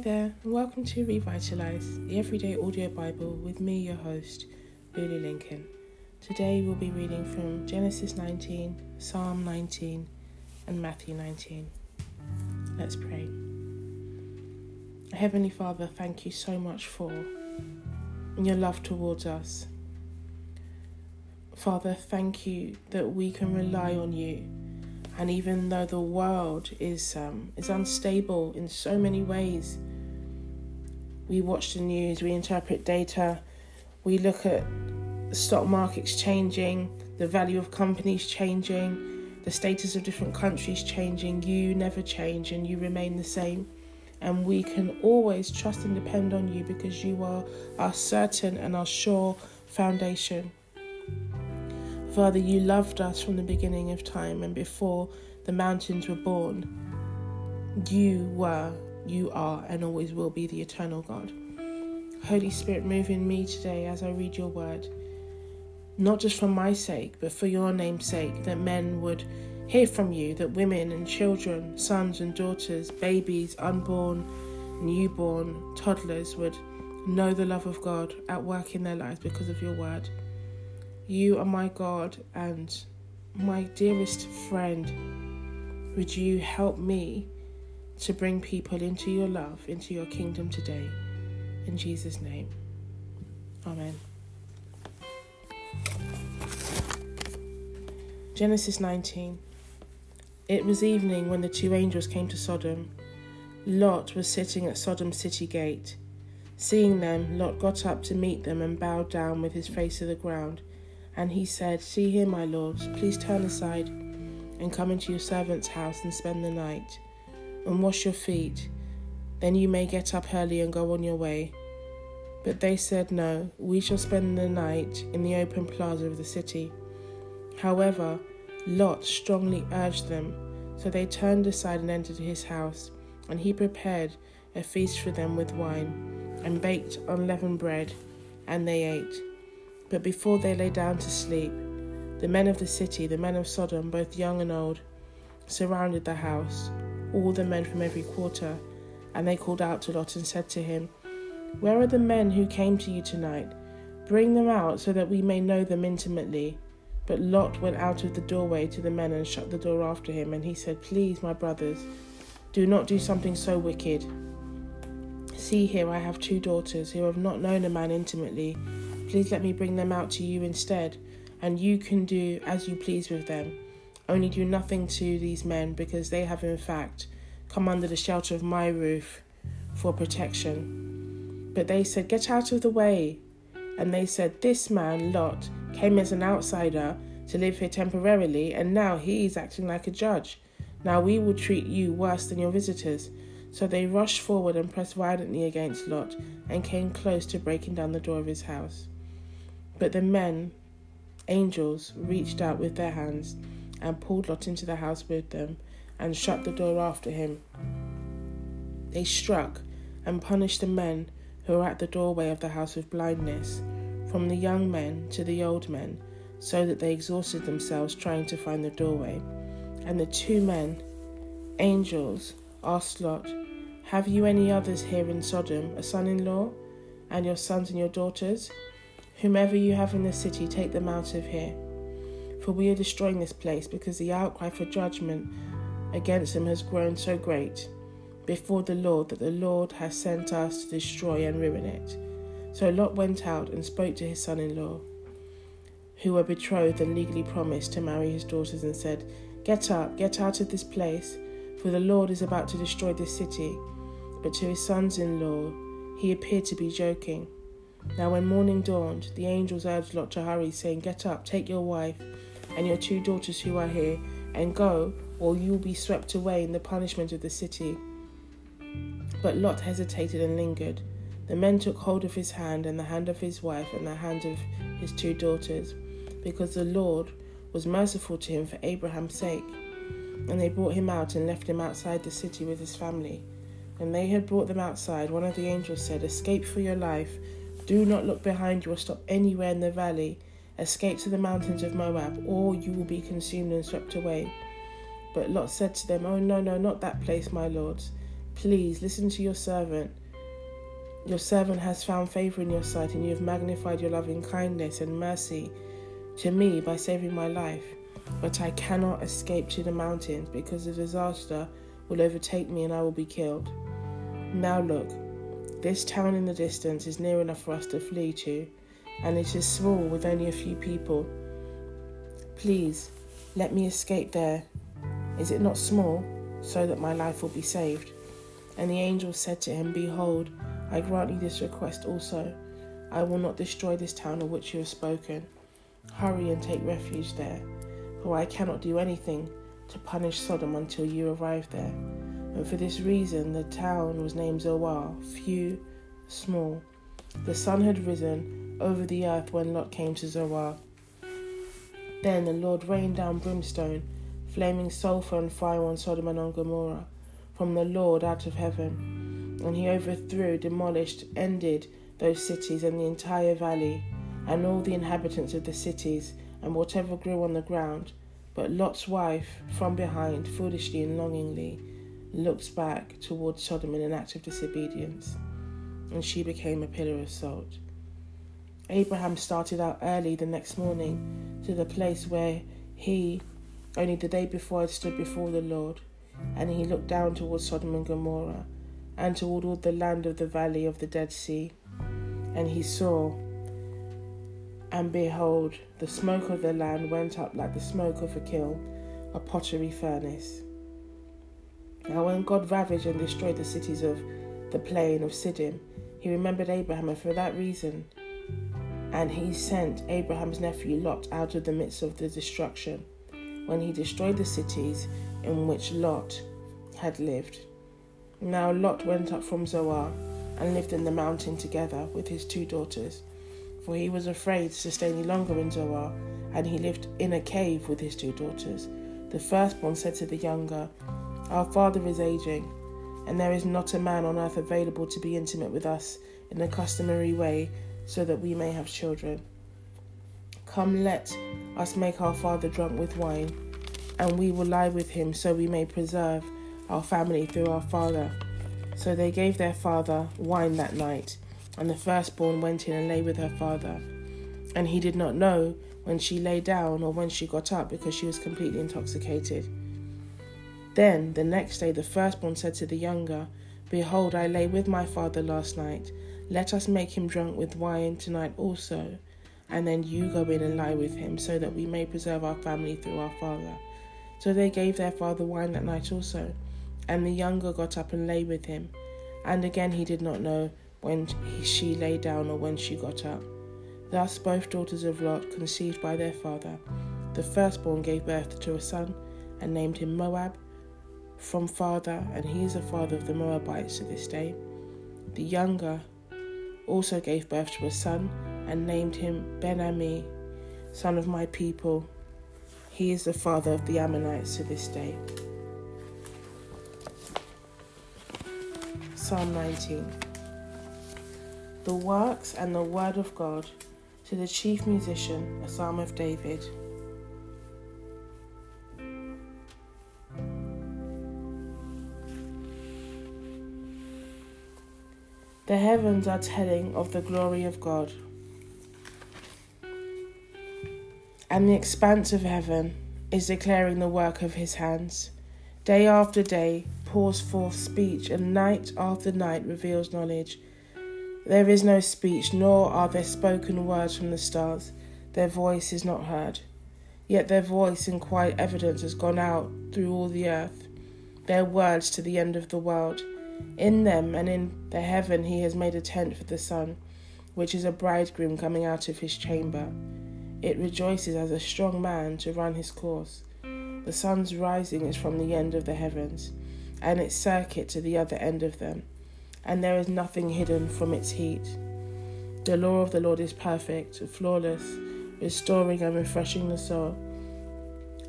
Hi there, and welcome to Revitalize, the everyday audio Bible with me, your host, Lulu Lincoln. Today we'll be reading from Genesis 19, Psalm 19, and Matthew 19. Let's pray. Heavenly Father, thank you so much for your love towards us. Father, thank you that we can rely on you and even though the world is um, is unstable in so many ways, we watch the news, we interpret data, we look at the stock markets changing, the value of companies changing, the status of different countries changing. You never change and you remain the same. And we can always trust and depend on you because you are our certain and our sure foundation. Father, you loved us from the beginning of time and before the mountains were born. You were, you are, and always will be the eternal God. Holy Spirit, move in me today as I read your word, not just for my sake, but for your name's sake, that men would hear from you, that women and children, sons and daughters, babies, unborn, newborn, toddlers would know the love of God at work in their lives because of your word. You are my God and my dearest friend. Would you help me to bring people into your love, into your kingdom today? In Jesus' name. Amen. Genesis 19. It was evening when the two angels came to Sodom. Lot was sitting at Sodom's city gate. Seeing them, Lot got up to meet them and bowed down with his face to the ground. And he said, See here, my lords, please turn aside and come into your servant's house and spend the night, and wash your feet. Then you may get up early and go on your way. But they said, No, we shall spend the night in the open plaza of the city. However, Lot strongly urged them, so they turned aside and entered his house, and he prepared a feast for them with wine, and baked unleavened bread, and they ate. But before they lay down to sleep, the men of the city, the men of Sodom, both young and old, surrounded the house, all the men from every quarter, and they called out to Lot and said to him, Where are the men who came to you tonight? Bring them out so that we may know them intimately. But Lot went out of the doorway to the men and shut the door after him, and he said, Please, my brothers, do not do something so wicked. See here, I have two daughters who have not known a man intimately Please let me bring them out to you instead, and you can do as you please with them. Only do nothing to these men, because they have in fact come under the shelter of my roof for protection. But they said, Get out of the way. And they said, This man, Lot, came as an outsider to live here temporarily, and now he is acting like a judge. Now we will treat you worse than your visitors. So they rushed forward and pressed violently against Lot, and came close to breaking down the door of his house. But the men, angels, reached out with their hands and pulled Lot into the house with them and shut the door after him. They struck and punished the men who were at the doorway of the house with blindness, from the young men to the old men, so that they exhausted themselves trying to find the doorway. And the two men, angels, asked Lot, Have you any others here in Sodom, a son in law, and your sons and your daughters? Whomever you have in the city, take them out of here. For we are destroying this place because the outcry for judgment against them has grown so great before the Lord that the Lord has sent us to destroy and ruin it. So Lot went out and spoke to his son in law, who were betrothed and legally promised to marry his daughters, and said, Get up, get out of this place, for the Lord is about to destroy this city. But to his sons in law he appeared to be joking. Now, when morning dawned, the angels urged Lot to hurry, saying, Get up, take your wife and your two daughters who are here, and go, or you will be swept away in the punishment of the city. But Lot hesitated and lingered. The men took hold of his hand, and the hand of his wife, and the hand of his two daughters, because the Lord was merciful to him for Abraham's sake. And they brought him out and left him outside the city with his family. When they had brought them outside, one of the angels said, Escape for your life do not look behind you or stop anywhere in the valley. Escape to the mountains of Moab, or you will be consumed and swept away. But Lot said to them, Oh, no, no, not that place, my lords. Please listen to your servant. Your servant has found favor in your sight, and you have magnified your loving kindness and mercy to me by saving my life. But I cannot escape to the mountains because the disaster will overtake me and I will be killed. Now look, this town in the distance is near enough for us to flee to, and it is small with only a few people. Please, let me escape there. Is it not small, so that my life will be saved? And the angel said to him, Behold, I grant you this request also. I will not destroy this town of which you have spoken. Hurry and take refuge there, for I cannot do anything to punish Sodom until you arrive there. And for this reason, the town was named Zoar, few, small. The sun had risen over the earth when Lot came to Zoar. Then the Lord rained down brimstone, flaming sulphur and fire on Sodom and on Gomorrah, from the Lord out of heaven. And he overthrew, demolished, ended those cities and the entire valley, and all the inhabitants of the cities, and whatever grew on the ground. But Lot's wife, from behind, foolishly and longingly, looked back towards Sodom in an act of disobedience, and she became a pillar of salt. Abraham started out early the next morning to the place where he, only the day before, had stood before the Lord, and he looked down towards Sodom and Gomorrah, and toward all the land of the valley of the Dead Sea. And he saw, and behold, the smoke of the land went up like the smoke of a kiln, a pottery furnace. Now, when God ravaged and destroyed the cities of the plain of Siddim, he remembered Abraham, and for that reason and he sent Abraham's nephew Lot out of the midst of the destruction when he destroyed the cities in which Lot had lived. Now Lot went up from Zoar and lived in the mountain together with his two daughters, for he was afraid to stay any longer in Zoar, and he lived in a cave with his two daughters. The firstborn said to the younger, Our father is aging, and there is not a man on earth available to be intimate with us in the customary way so that we may have children. Come, let us make our father drunk with wine, and we will lie with him, so we may preserve our family through our father. So they gave their father wine that night, and the firstborn went in and lay with her father. And he did not know when she lay down or when she got up because she was completely intoxicated. Then the next day the firstborn said to the younger, Behold, I lay with my father last night let us make him drunk with wine tonight also, and then you go in and lie with him, so that we may preserve our family through our father. So they gave their father wine that night also, and the younger got up and lay with him. And again he did not know when she lay down or when she got up. Thus both daughters of Lot conceived by their father. The firstborn gave birth to a son and named him Moab from father, and he is the father of the Moabites to this day. The younger also gave birth to a son and named him Ben Ami, son of my people. He is the father of the Ammonites to this day. Psalm 19 The works and the word of God to the chief musician, a psalm of David. The heavens are telling of the glory of God, and the expanse of heaven is declaring the work of his hands. Day after day pours forth speech, and night after night reveals knowledge. There is no speech, nor are there spoken words from the stars. Their voice is not heard. Yet their voice in quiet evidence has gone out through all the earth, their words to the end of the world. In them and in the heaven he has made a tent for the sun, which is a bridegroom coming out of his chamber. It rejoices as a strong man to run his course. The sun's rising is from the end of the heavens, and its circuit to the other end of them, and there is nothing hidden from its heat. The law of the Lord is perfect, flawless, restoring and refreshing the soul.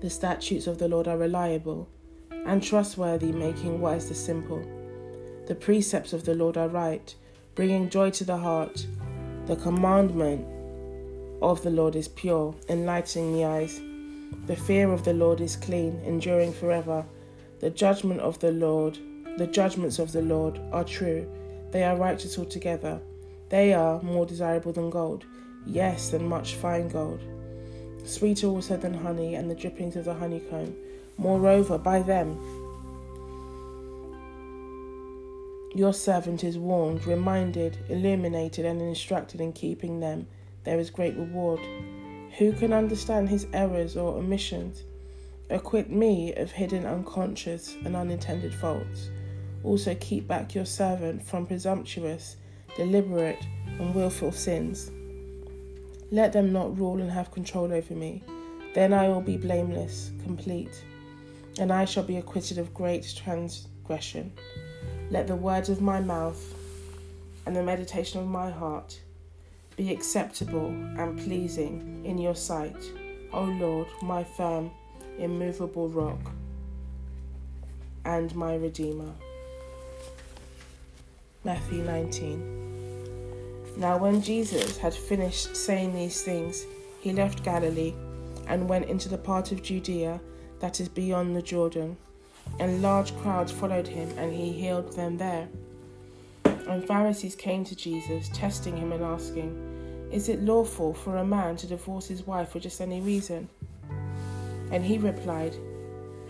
The statutes of the Lord are reliable and trustworthy, making wise the simple. The precepts of the Lord are right, bringing joy to the heart. The commandment of the Lord is pure, enlightening the eyes. The fear of the Lord is clean, enduring forever. The judgment of the Lord The judgments of the Lord are true, they are righteous altogether. They are more desirable than gold, yes, than much fine gold. Sweeter also than honey and the drippings of the honeycomb. Moreover, by them your servant is warned, reminded, illuminated, and instructed in keeping them. There is great reward. Who can understand his errors or omissions? Acquit me of hidden unconscious and unintended faults. Also keep back your servant from presumptuous, deliberate, and wilful sins. Let them not rule and have control over me. Then I will be blameless, complete, and I shall be acquitted of great transgression. Let the words of my mouth and the meditation of my heart be acceptable and pleasing in your sight, O Lord, my firm, immovable rock and my Redeemer. Matthew 19. Now, when Jesus had finished saying these things, he left Galilee and went into the part of Judea that is beyond the Jordan, and large crowds followed him, and he healed them there. And Pharisees came to Jesus, testing him and asking, Is it lawful for a man to divorce his wife for just any reason? And he replied,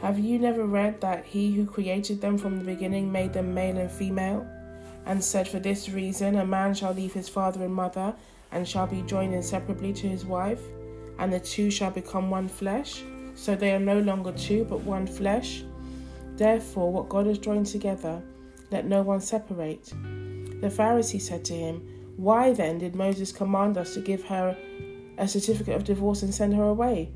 Have you never read that he who created them from the beginning made them male and female? And said, For this reason a man shall leave his father and mother, and shall be joined inseparably to his wife, and the two shall become one flesh. So they are no longer two, but one flesh. Therefore, what God has joined together, let no one separate. The Pharisee said to him, Why then did Moses command us to give her a certificate of divorce and send her away?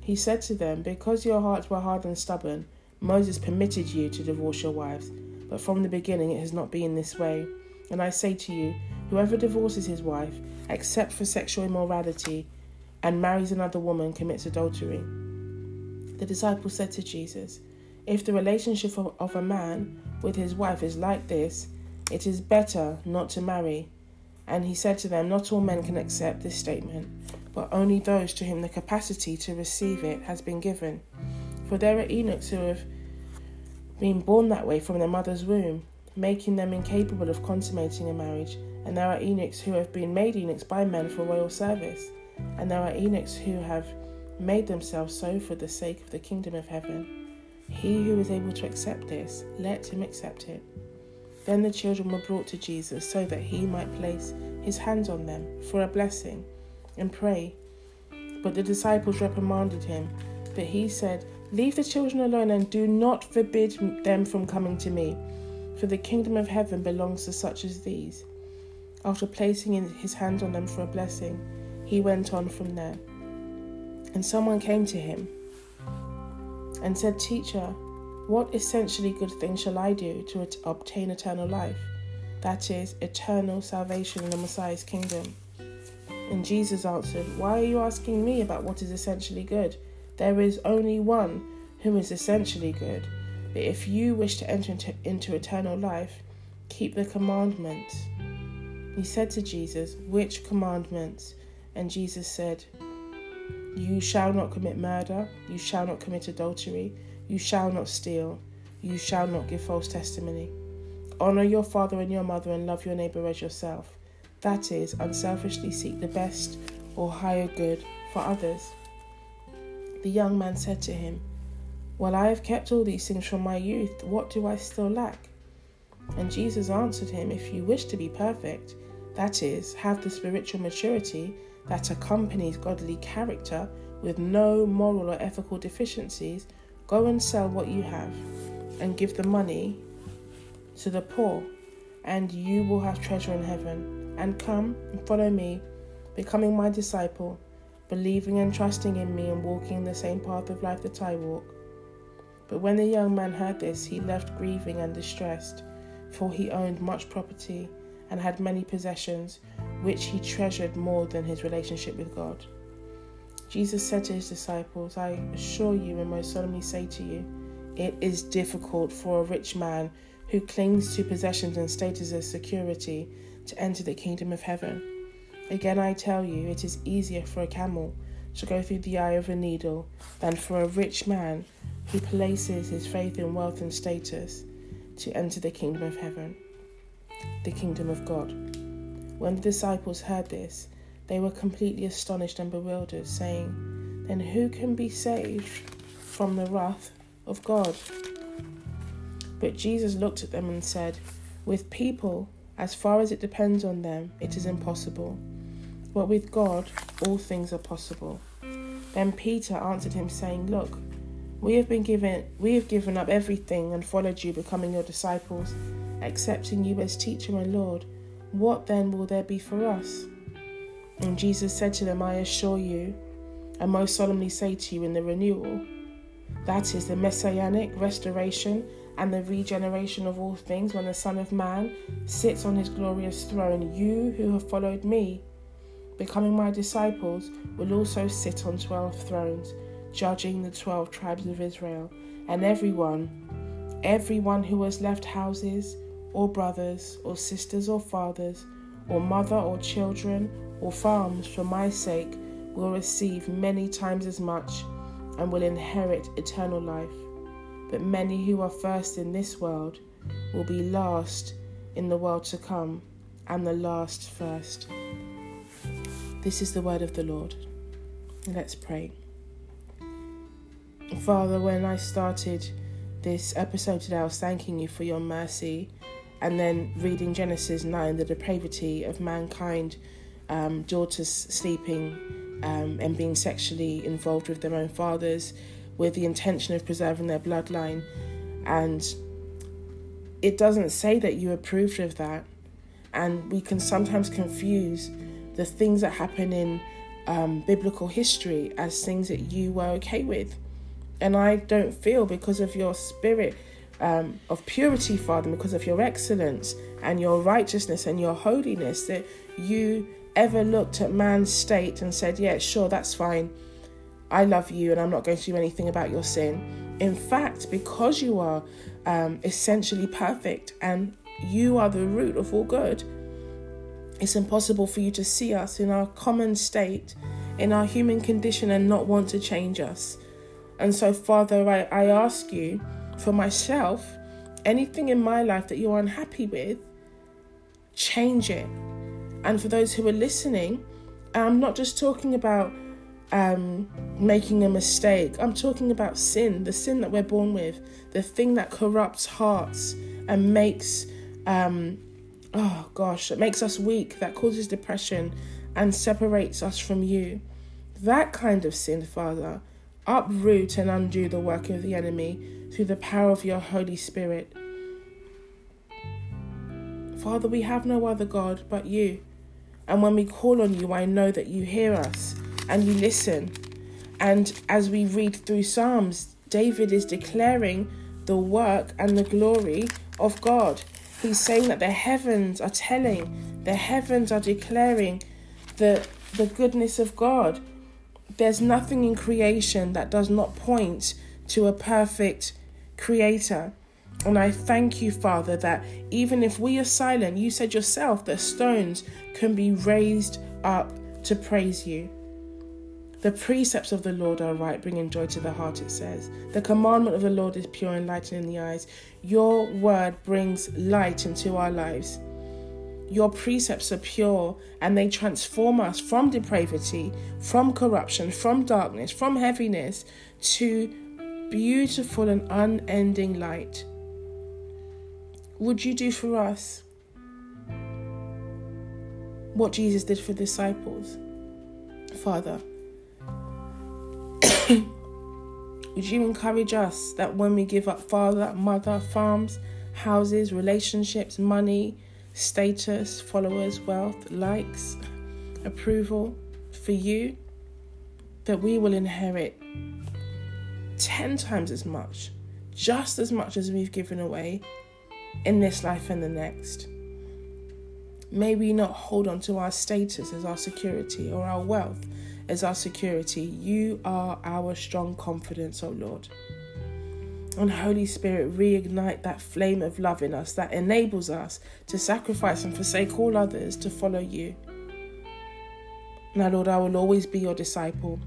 He said to them, Because your hearts were hard and stubborn, Moses permitted you to divorce your wives, but from the beginning it has not been this way. And I say to you, whoever divorces his wife, except for sexual immorality, and marries another woman, commits adultery. The disciples said to Jesus, If the relationship of, of a man with his wife is like this, it is better not to marry. And he said to them, Not all men can accept this statement, but only those to whom the capacity to receive it has been given. For there are eunuchs who have been born that way from their mother's womb, making them incapable of consummating a marriage, and there are eunuchs who have been made eunuchs by men for royal service, and there are eunuchs who have made themselves so for the sake of the kingdom of heaven. He who is able to accept this, let him accept it. Then the children were brought to Jesus so that he might place his hands on them for a blessing and pray. But the disciples reprimanded him. But he said, Leave the children alone and do not forbid them from coming to me, for the kingdom of heaven belongs to such as these. After placing his hands on them for a blessing, he went on from there. And someone came to him and said, Teacher, what essentially good thing shall I do to obtain eternal life? That is, eternal salvation in the Messiah's kingdom. And Jesus answered, Why are you asking me about what is essentially good? There is only one who is essentially good. But if you wish to enter into, into eternal life, keep the commandments. He said to Jesus, Which commandments? And Jesus said, You shall not commit murder, you shall not commit adultery you shall not steal. You shall not give false testimony. Honor your father and your mother and love your neighbor as yourself. That is, unselfishly seek the best or higher good for others. The young man said to him, Well, I have kept all these things from my youth. What do I still lack? And Jesus answered him, If you wish to be perfect, that is, have the spiritual maturity that accompanies godly character with no moral or ethical deficiencies, Go and sell what you have and give the money to the poor, and you will have treasure in heaven. And come and follow me, becoming my disciple, believing and trusting in me and walking in the same path of life that I walk. But when the young man heard this, he left grieving and distressed, for he owned much property and had many possessions, which he treasured more than his relationship with God. Jesus said to his disciples, I assure you and most solemnly say to you, it is difficult for a rich man who clings to possessions and status as security to enter the kingdom of heaven. Again, I tell you, it is easier for a camel to go through the eye of a needle than for a rich man who places his faith in wealth and status to enter the kingdom of heaven, the kingdom of God. When the disciples heard this, they were completely astonished and bewildered, saying, Then who can be saved from the wrath of God? But Jesus looked at them and said, With people, as far as it depends on them, it is impossible. But with God, all things are possible. Then Peter answered him, saying, Look, we have been given we have given up everything and followed you, becoming your disciples, accepting you as teacher and Lord. What then will there be for us? And Jesus said to them, I assure you, and most solemnly say to you in the renewal, that is the messianic restoration and the regeneration of all things when the Son of Man sits on his glorious throne, you who have followed me, becoming my disciples, will also sit on twelve thrones, judging the twelve tribes of Israel. And everyone, everyone who has left houses, or brothers, or sisters, or fathers, or mother, or children, or farms for my sake, will receive many times as much and will inherit eternal life but many who are first in this world will be last in the world to come, and the last first. This is the word of the Lord. Let's pray. Father, when I started this episode today, I was thanking you for your mercy, and then reading Genesis 9, the depravity of mankind, um, daughters sleeping um, and being sexually involved with their own fathers with the intention of preserving their bloodline. And it doesn't say that you approved of that. And we can sometimes confuse the things that happen in um, biblical history as things that you were okay with. And I don't feel because of your spirit um, of purity, Father, because of your excellence and your righteousness and your holiness, that you ever looked at man's state and said, Yeah, sure, that's fine. I love you and I'm not going to do anything about your sin. In fact, because you are um, essentially perfect and you are the root of all good, it's impossible for you to see us in our common state, in our human condition, and not want to change us. And so, Father, I, I ask you for myself, anything in my life that you're unhappy with, change it. And for those who are listening, I'm not just talking about um, making a mistake. I'm talking about sin, the sin that we're born with, the thing that corrupts hearts and makes, um, oh gosh, that makes us weak, that causes depression and separates us from you. That kind of sin, Father, uproot and undo the work of the enemy through the power of your Holy Spirit. Father, we have no other God but you. And when we call on you, I know that you hear us and you listen. And as we read through Psalms, David is declaring the work and the glory of God. He's saying that the heavens are telling, the heavens are declaring the, the goodness of God. There's nothing in creation that does not point to a perfect creator. And I thank you, Father, that even if we are silent, you said yourself that stones can be raised up to praise you. The precepts of the Lord are right, bringing joy to the heart, it says. The commandment of the Lord is pure, enlightening the eyes. Your word brings light into our lives. Your precepts are pure and they transform us from depravity, from corruption, from darkness, from heaviness to beautiful and unending light. Would you do for us what Jesus did for the disciples? Father, would you encourage us that when we give up father, mother, farms, houses, relationships, money, status, followers, wealth, likes, approval for you, that we will inherit 10 times as much, just as much as we've given away in this life and the next. May we not hold on to our status as our security or our wealth as our security. You are our strong confidence, O oh Lord. And Holy Spirit, reignite that flame of love in us that enables us to sacrifice and forsake all others to follow you. Now, Lord, I will always be your disciple.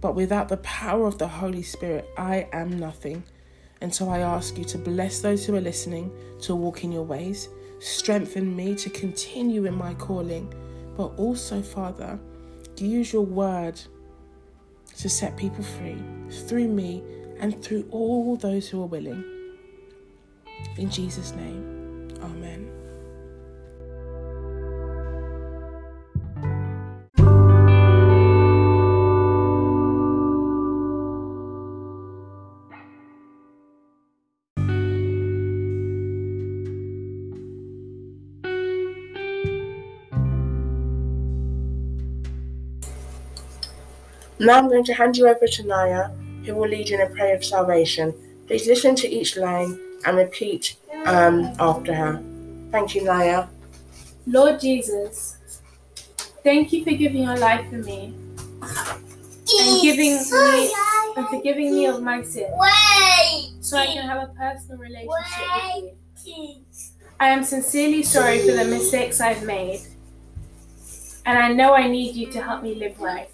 But without the power of the Holy Spirit, I am nothing. And so I ask you to bless those who are listening to walk in your ways, strengthen me to continue in my calling, but also, Father, use your word to set people free through me and through all those who are willing. In Jesus' name, Now I'm going to hand you over to Naya, who will lead you in a prayer of salvation. Please listen to each line and repeat um, after her. Thank you, Naya. Lord Jesus, thank you for giving your life for me and giving me and forgiving me of my sin, so I can have a personal relationship with you. I am sincerely sorry for the mistakes I've made, and I know I need you to help me live right.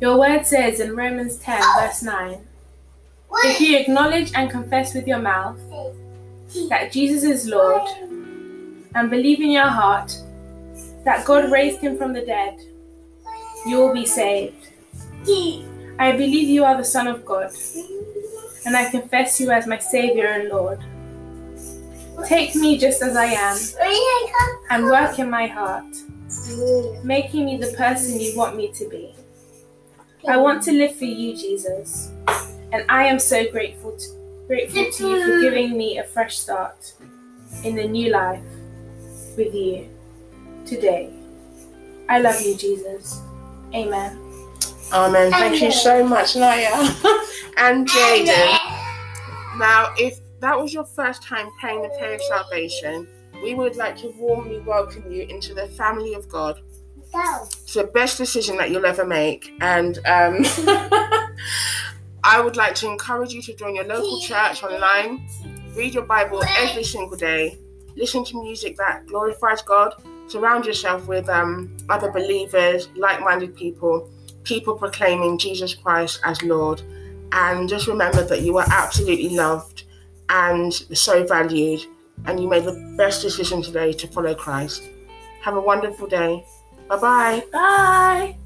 Your word says in Romans 10, verse 9 If you acknowledge and confess with your mouth that Jesus is Lord and believe in your heart that God raised him from the dead, you will be saved. I believe you are the Son of God, and I confess you as my Savior and Lord. Take me just as I am and work in my heart, making me the person you want me to be. I want to live for you, Jesus, and I am so grateful to, grateful to you for giving me a fresh start in the new life with you today. I love you, Jesus. Amen. Amen. Thank you so much, Naya and Jaden. Now, if that was your first time praying the prayer of salvation, we would like to warmly welcome you into the family of God. It's the best decision that you'll ever make. And um, I would like to encourage you to join your local church online, read your Bible every single day, listen to music that glorifies God, surround yourself with um, other believers, like minded people, people proclaiming Jesus Christ as Lord. And just remember that you are absolutely loved and so valued, and you made the best decision today to follow Christ. Have a wonderful day. Bye-bye. Bye.